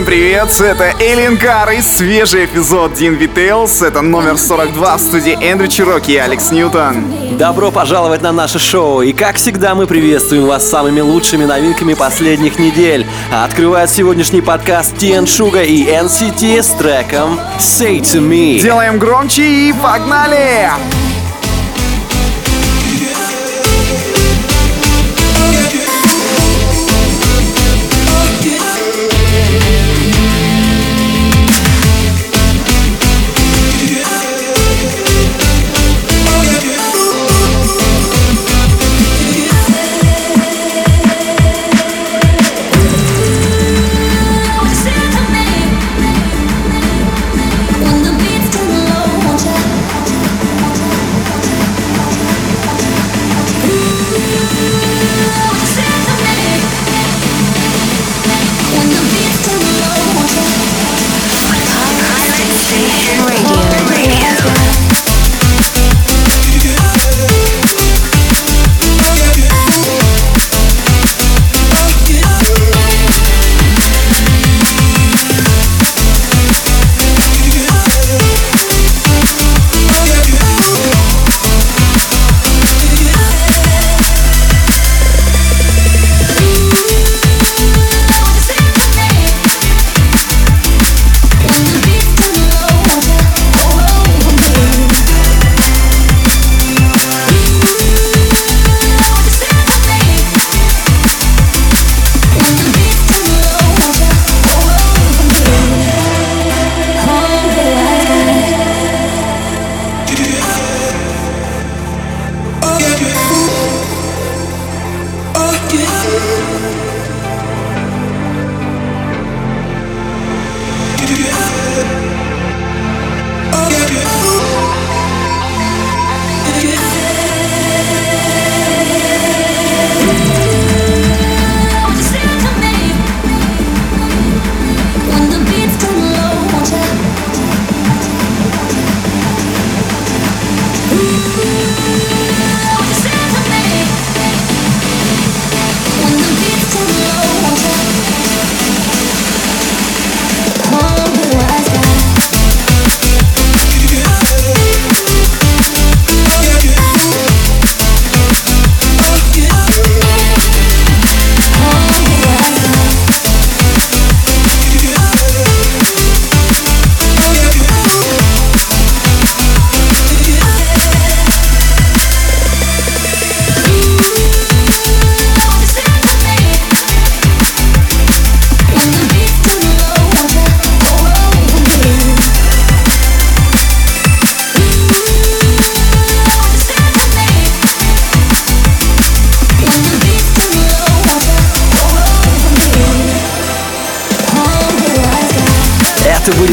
Всем привет, это Эллен Кар и свежий эпизод DnB Tales. Это номер 42 в студии Эндрю Чироки и Алекс Ньютон. Добро пожаловать на наше шоу. И как всегда мы приветствуем вас самыми лучшими новинками последних недель. Открывает сегодняшний подкаст T & Sugah и NCT с треком Say To Me. Делаем громче и погнали!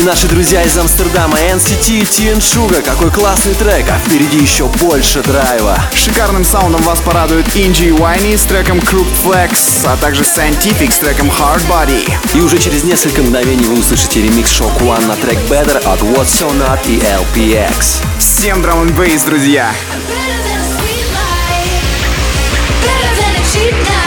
Наши друзья из Амстердама NCT TN Sugar. Какой классный трек, а впереди еще больше драйва. Шикарным саундом вас порадует Инджи Уайни с треком Crooked Flex, а также Scientific с треком Hard Body. И уже через несколько мгновений вы услышите ремикс Shock One на трек Better от What's So Not и LPX. Всем драм н друзья! Better than a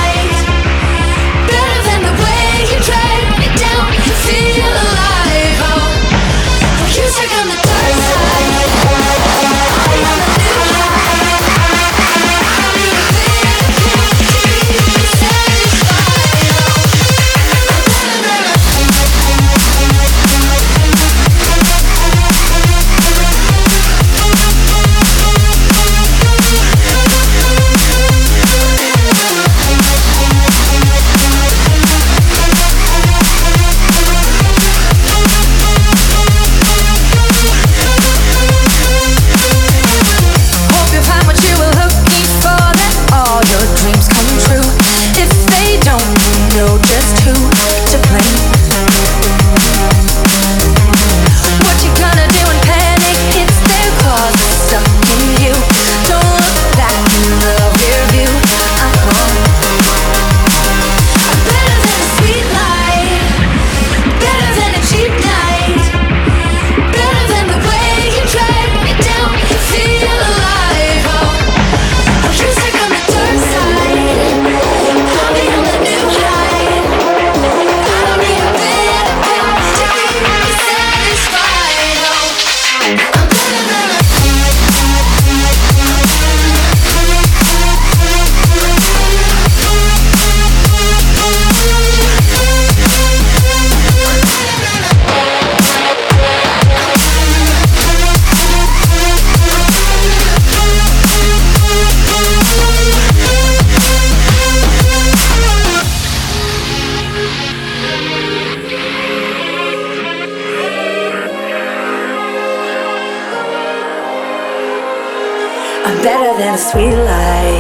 sweet lie.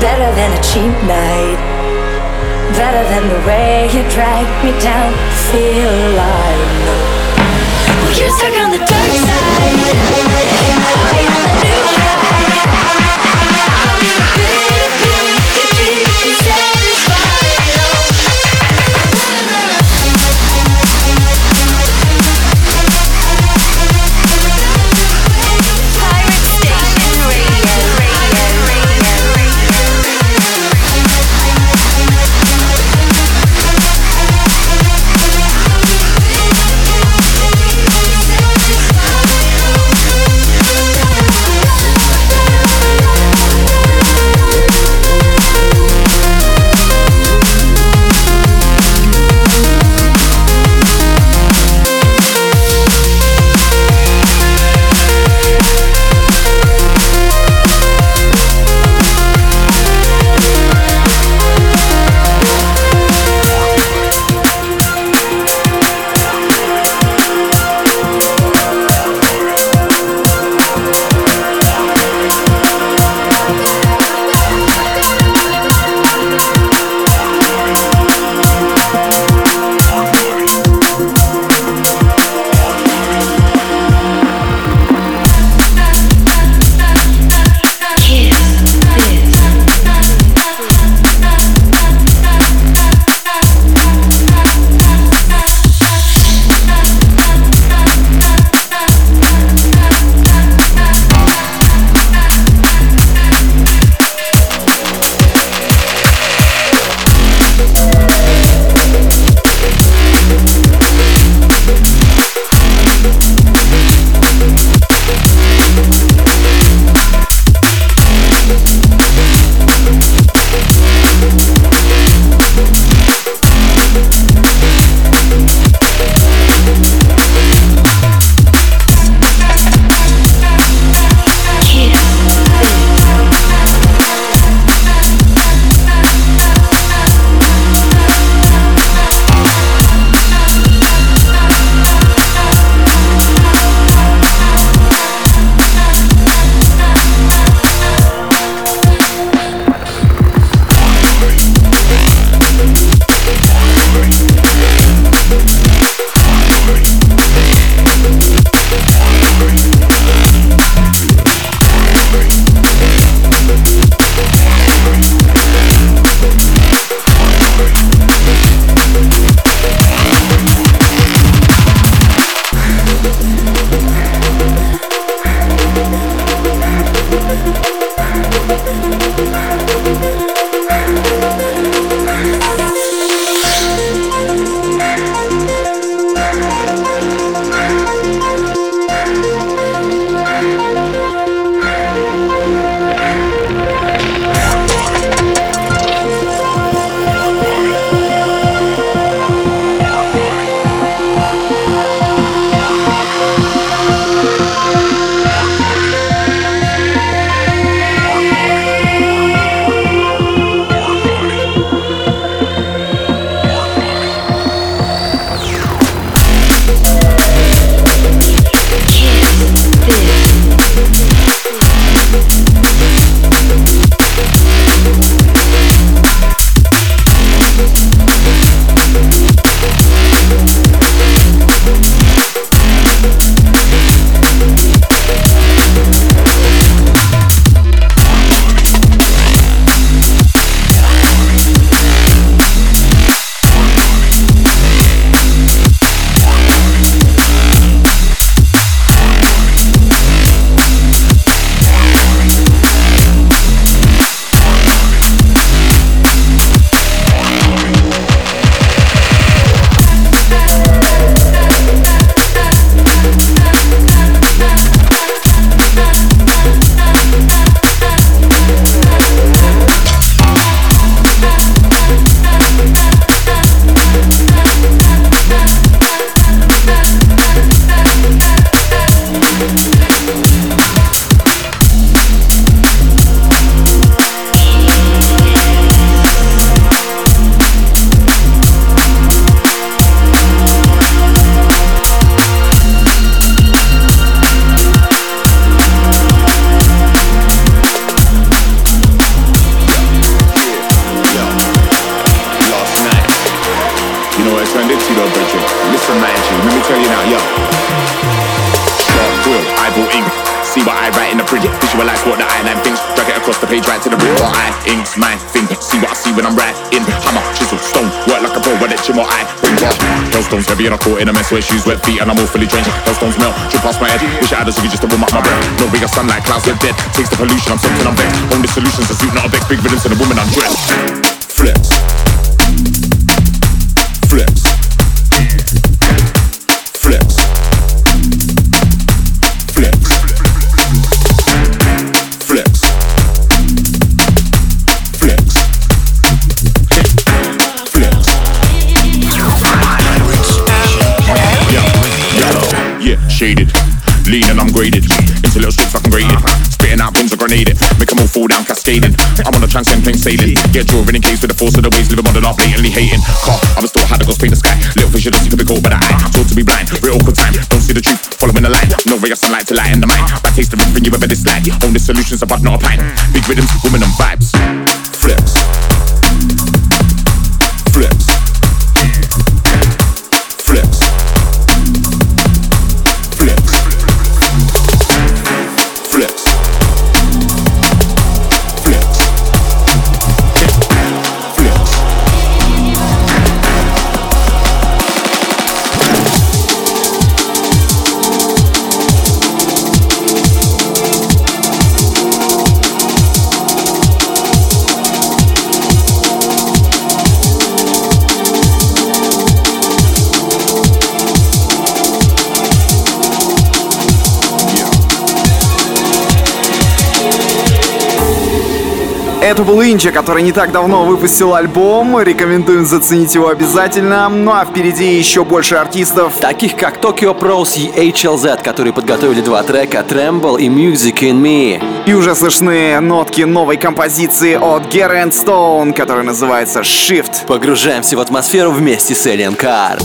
Better than a cheap night. Better than the way you drag me down. Feel alive. Well, you're stuck on the dark what I though, Bridget? Listen, man, let me tell you now, yo. Sharp quill, eyeball ink. See what I write in the print. Visualize what the eyeline thinks. Drag it across the page right to the rim. What I ink's my thing. See what I see when I'm writing. Hammer, chisel, stone. Work like a pro when it chin what I bring raw. Hailstones heavy and I caught in a mess. Wear shoes, wet feet, and I'm all fully drenched. Hailstones melt, drip past my head. Wish I had a ciggy just to warm up my breath. No bigger sunlight, clouds get dead. Takes the pollution, I'm something I'm vexed. Only solutions, a suit, not a vex. Big rhythms to the woman undressed. Flex. Flex. Lean and I'm graded. Into little strips fucking graded. Spitting out pins or grenaded. Make them all fall down cascading. I'm on a transcend plane sailing. Get drawing in case with the force of the waves. Living and off, blatantly hating. Car, I'm a store, had to go paint the sky. Little fish, you don't see to be caught by the eye. Taught to be blind, real awkward time. Don't see the truth, following the line. No ray of sunlight to lighten the mind. I taste of everything you ever dislike. Only solutions, but not a pint. Big rhythms, women and vibes. Flex. Это был Инча, который не так давно выпустил альбом. Рекомендуем заценить его обязательно. Ну а впереди еще больше артистов. Таких как Tokyo Pros и HLZ, которые подготовили два трека Tremble и Music in Me. И уже слышны нотки новой композиции от Geraint Stone, которая называется Shift. Погружаемся в атмосферу вместе с Alien Car.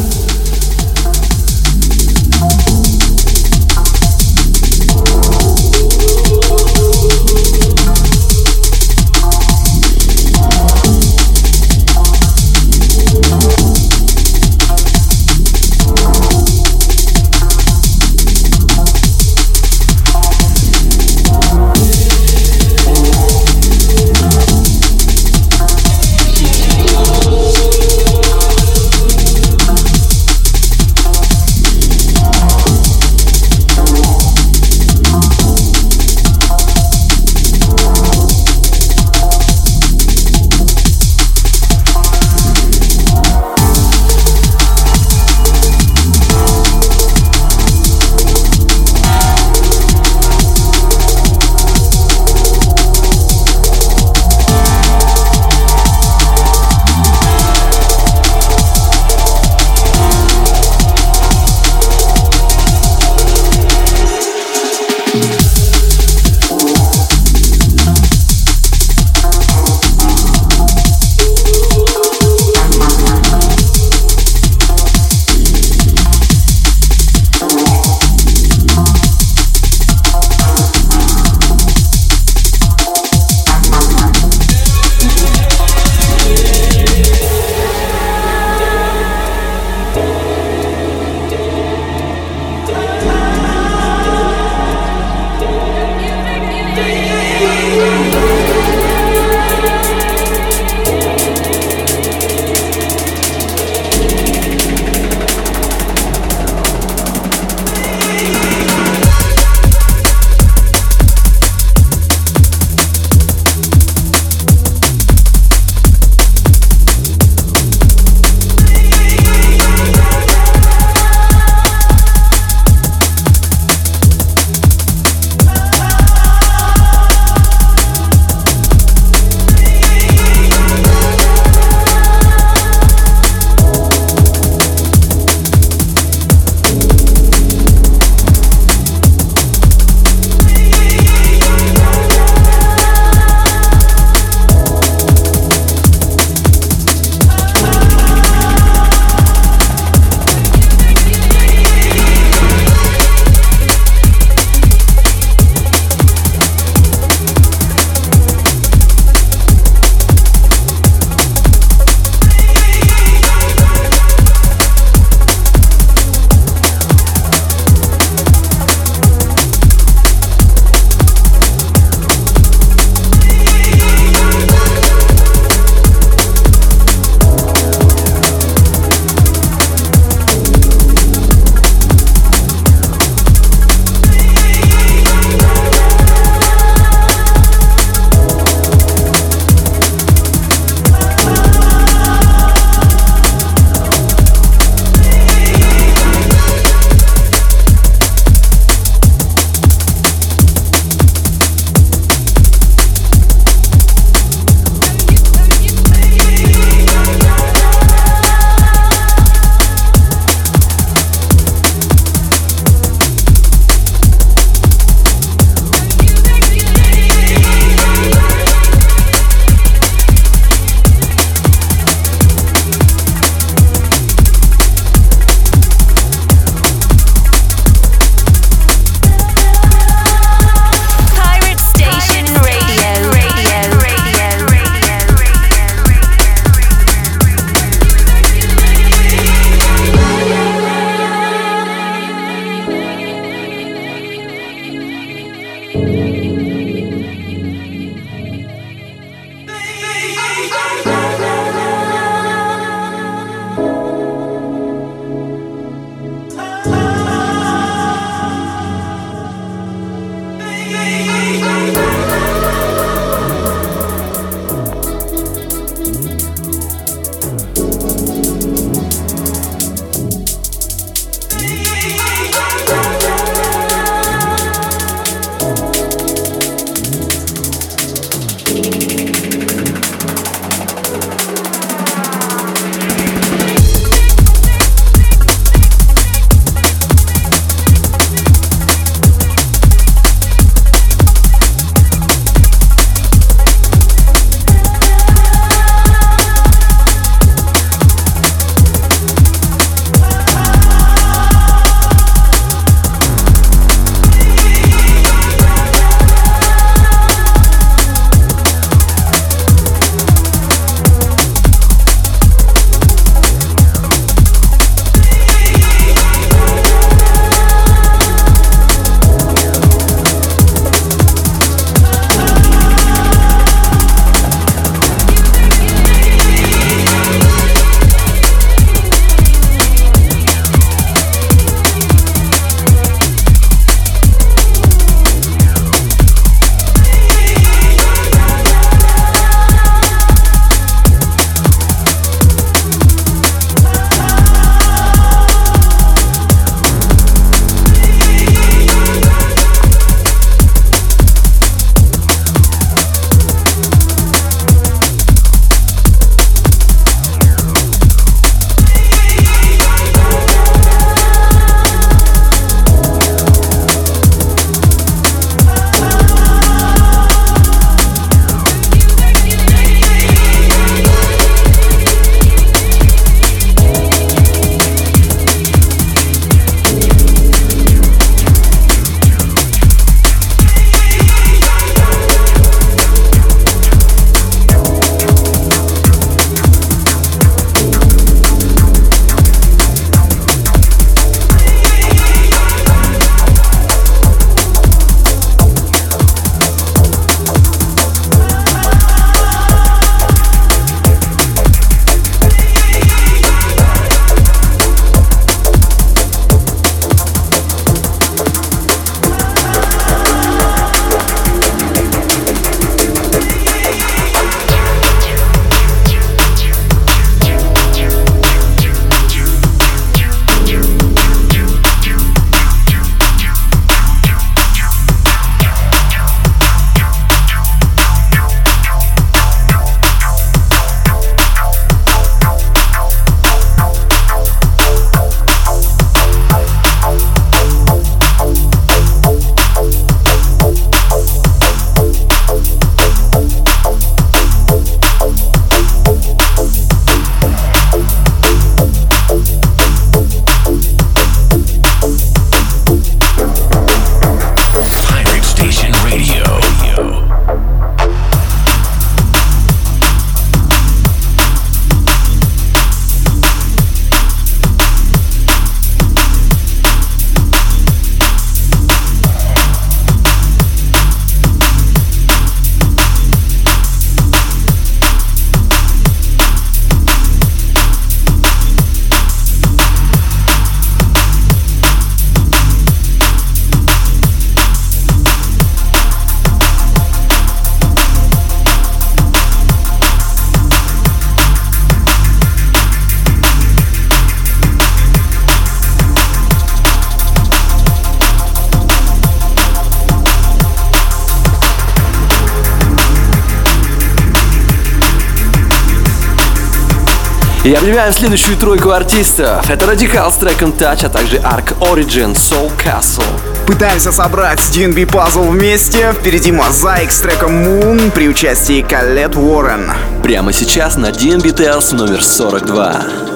И объявляем следующую тройку артистов. Это Радикал с треком Touch, а также Arc Origin Soul Castle. Пытаемся собрать DNB Puzzle вместе. Впереди Мозаик с треком Moon при участии Калет Уоррен. Прямо сейчас на DNB Tales номер 42.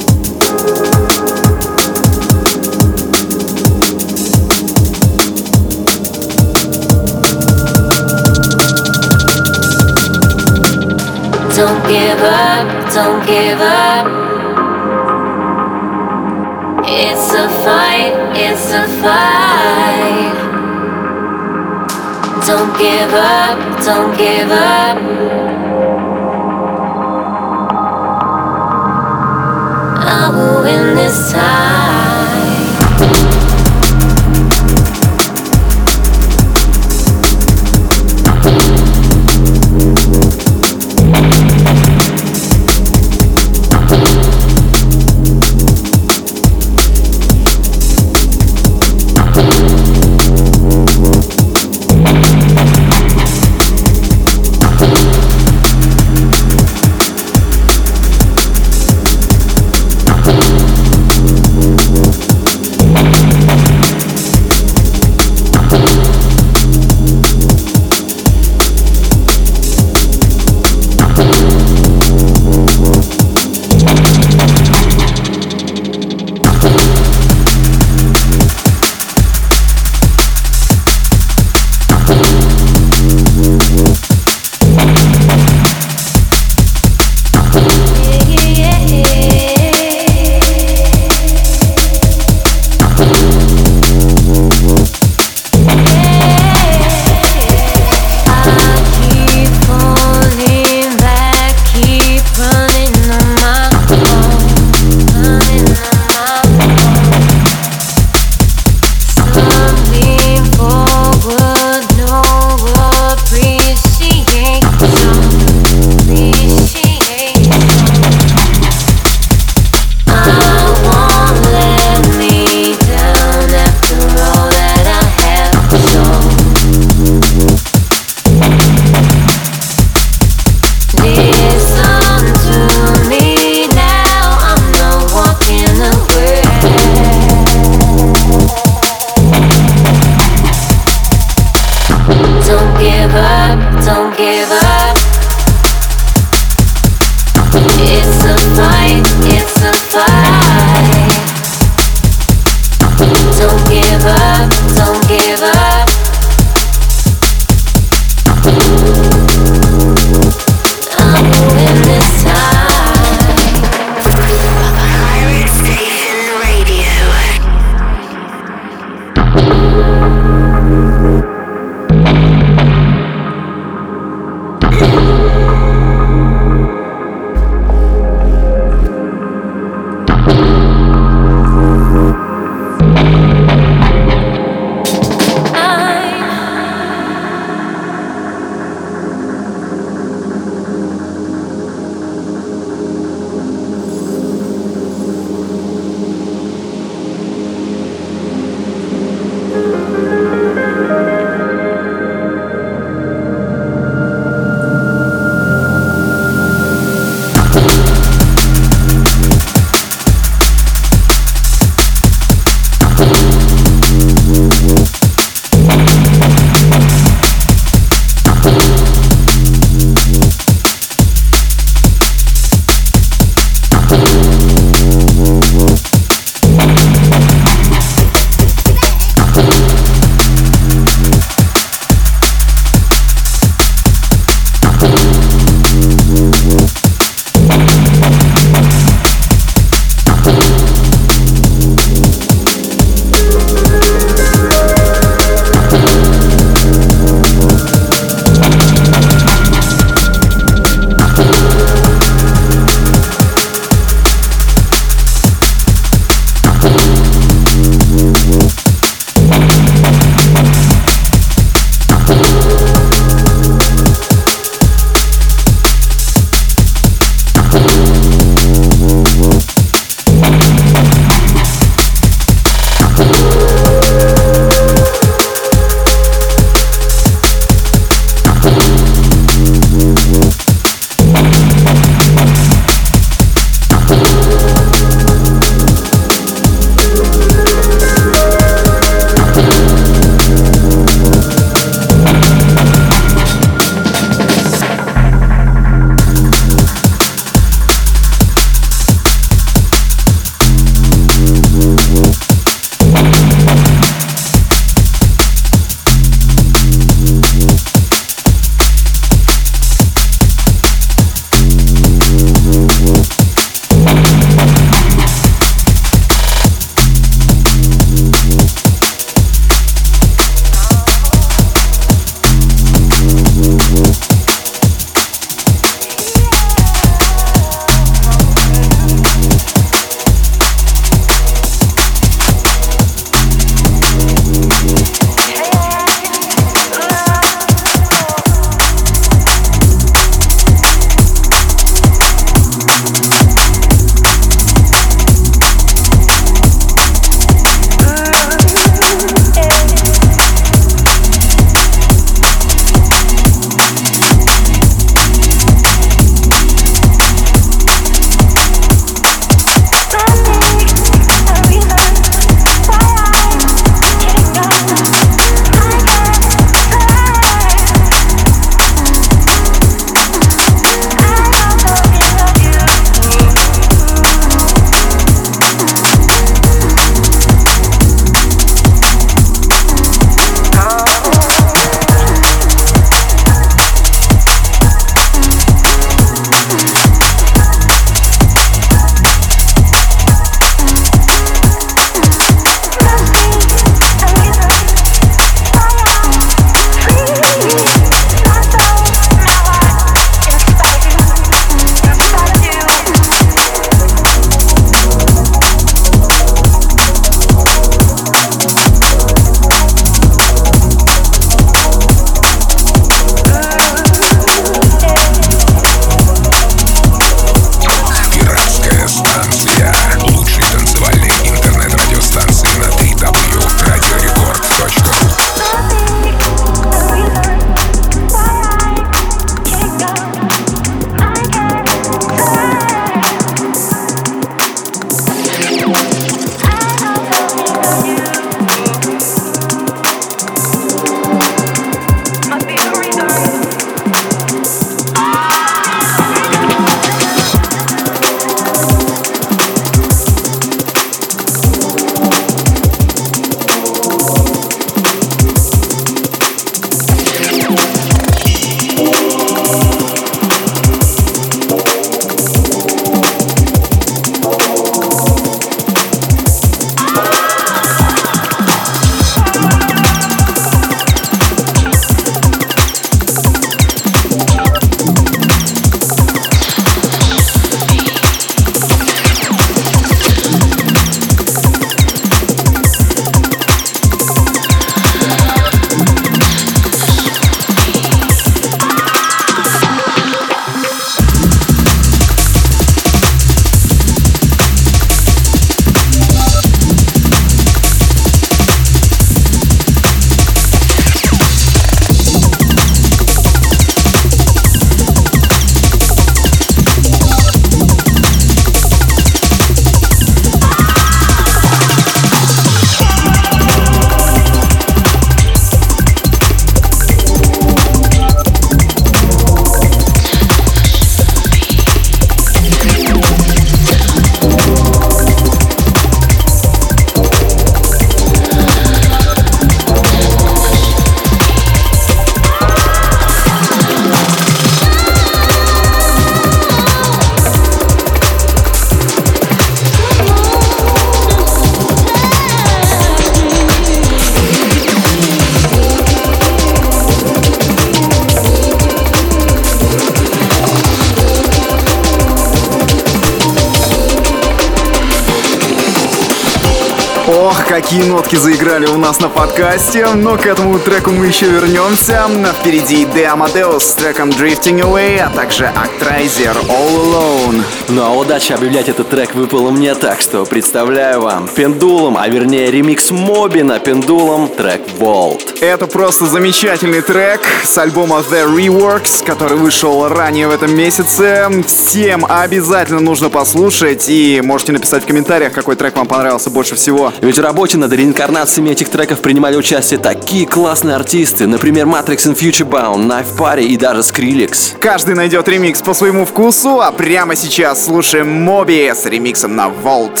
Какие нотки заиграли у нас на подкасте, но к этому треку мы еще вернемся. Впереди The Amadeus с треком Drifting Away, а также Actraiser All Alone. Ну а удача объявлять этот трек выпала мне, так что представляю вам Пендулом, а вернее ремикс Моби на Пендулом, трек Vault. Это просто замечательный трек с альбома The Reworks, который вышел ранее в этом месяце. Всем обязательно нужно послушать и можете написать в комментариях, какой трек вам понравился больше всего. Ведь в работе над реинкарнациями этих треков принимали участие такие классные артисты, например, Matrix and Futurebound, Knife Party и даже Skrillex. Каждый найдет ремикс по своему вкусу, а прямо сейчас слушаем Моби с ремиксом на Vault.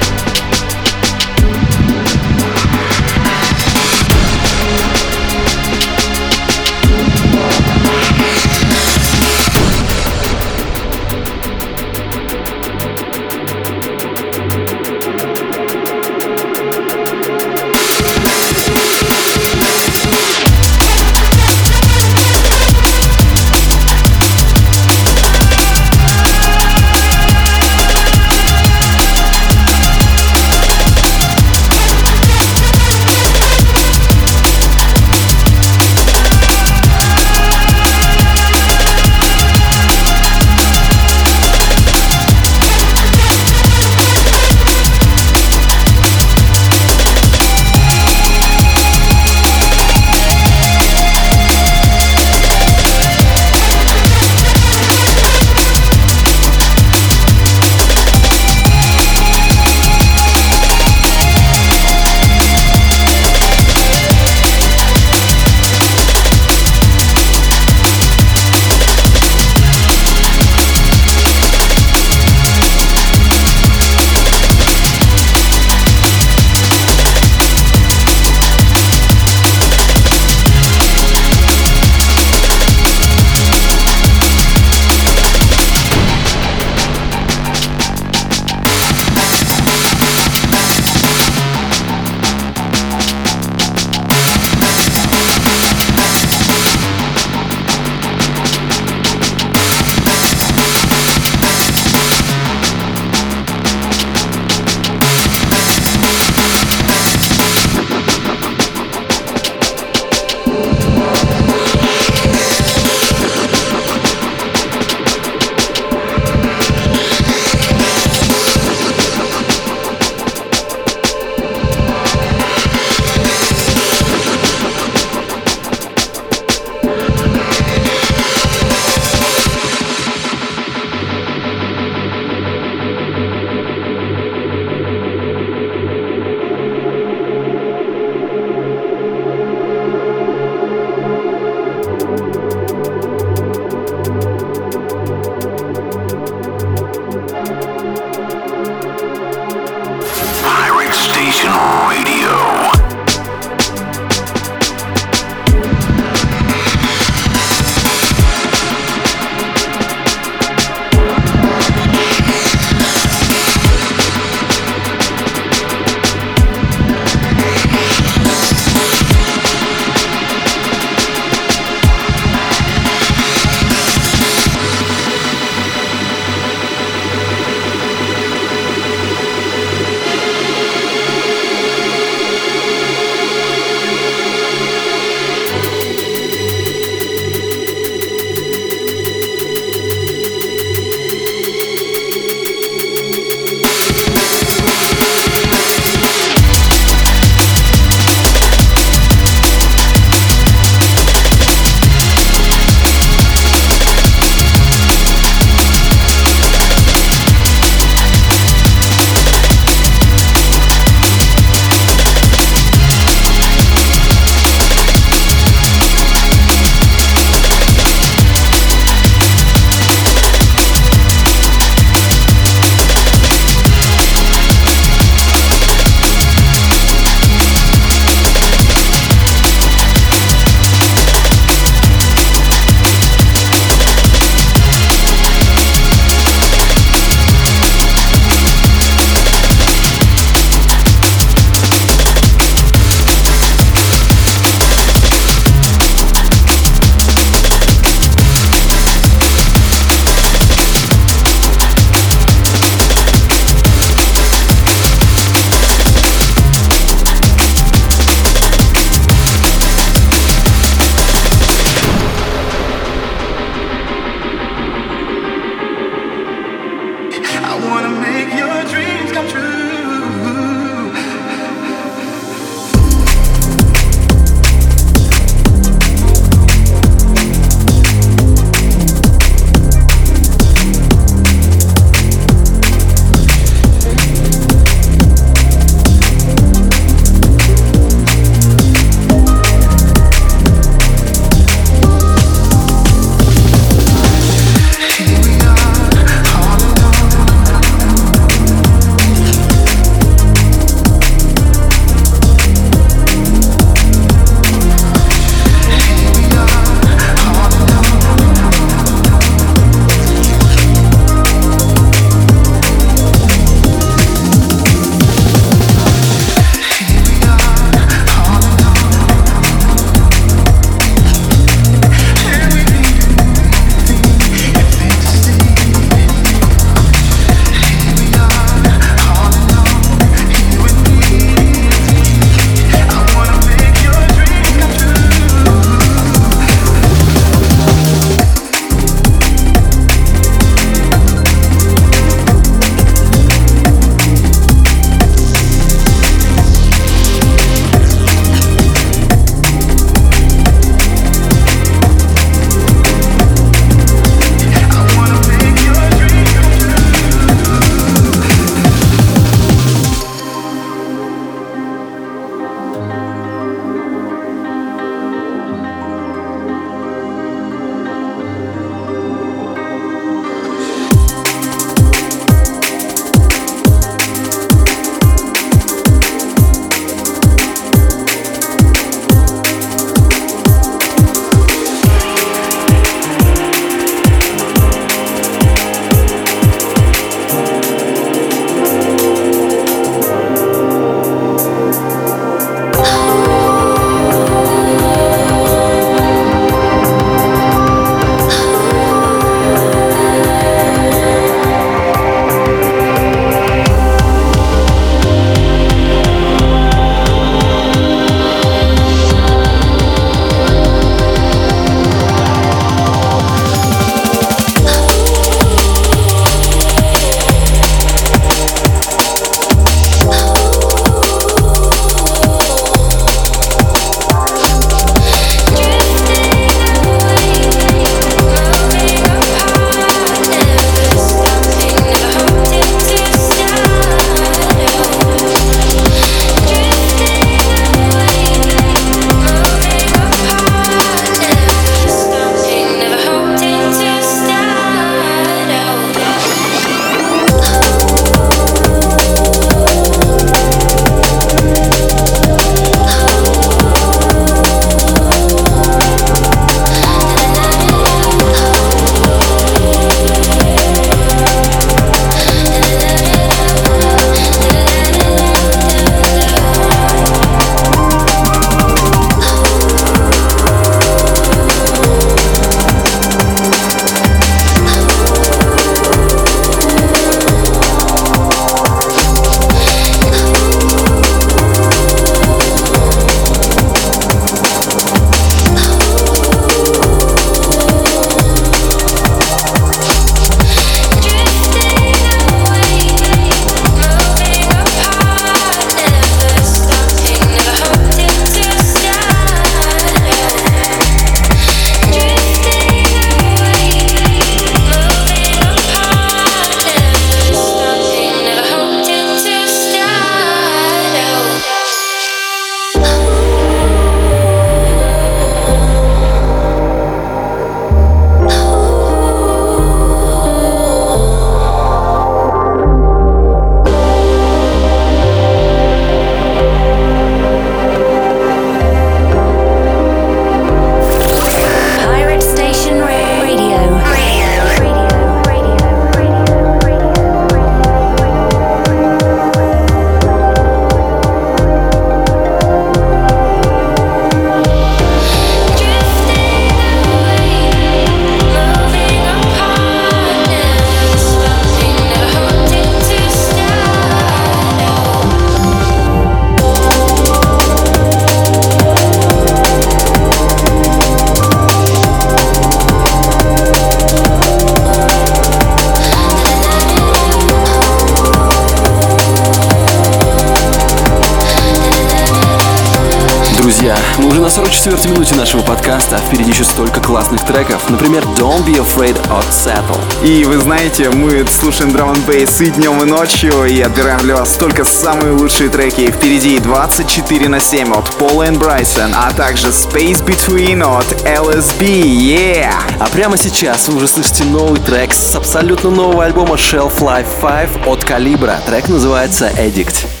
Еще столько классных треков. Например, Don't Be Afraid of Settle. И вы знаете, мы слушаем драм н и днем, и ночью, и отбираем для вас только самые лучшие треки. Впереди 24 на 7 от Пола и Брайсон, а также Space Between от LSB, yeah! А прямо сейчас вы уже слышите новый трек с абсолютно нового альбома Shelf Life 5 от Калибра. Трек называется Addict.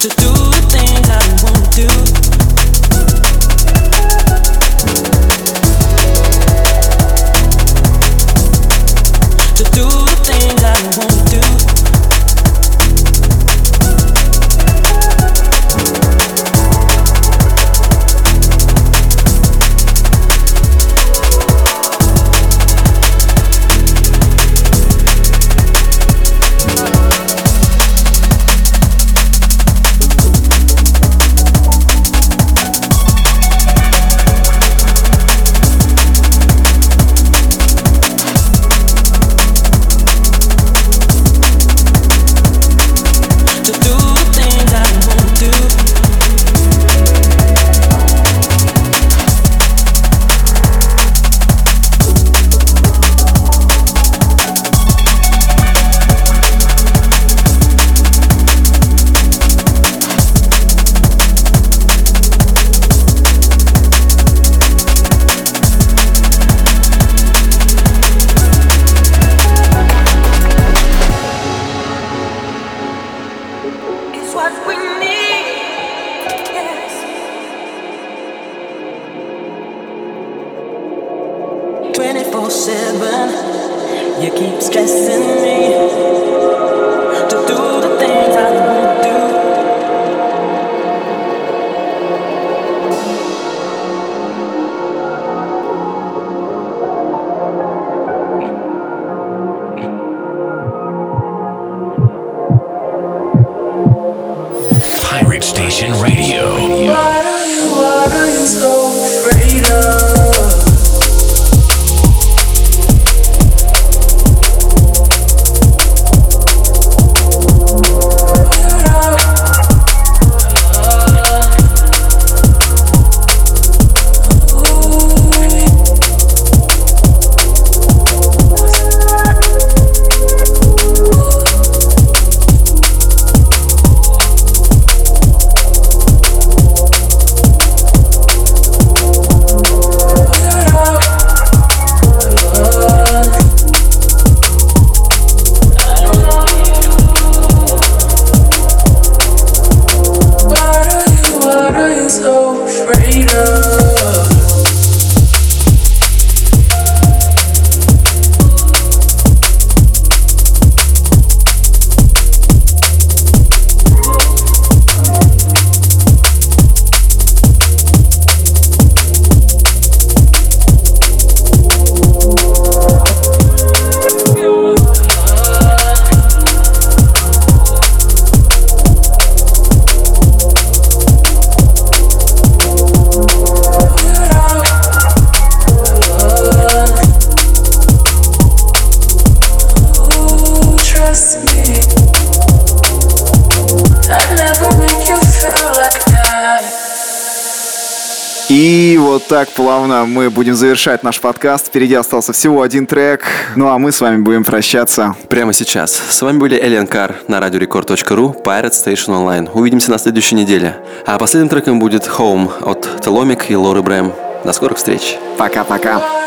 to do завершать наш подкаст. Впереди остался всего один трек. Ну а мы с вами будем прощаться. Прямо сейчас. С вами были Элен Кар на радиорекорд.ру, Pirate Station Online. Увидимся на следующей неделе. А последним треком будет Home от Теломик и Лоры Брэм. До скорых встреч. Пока-пока.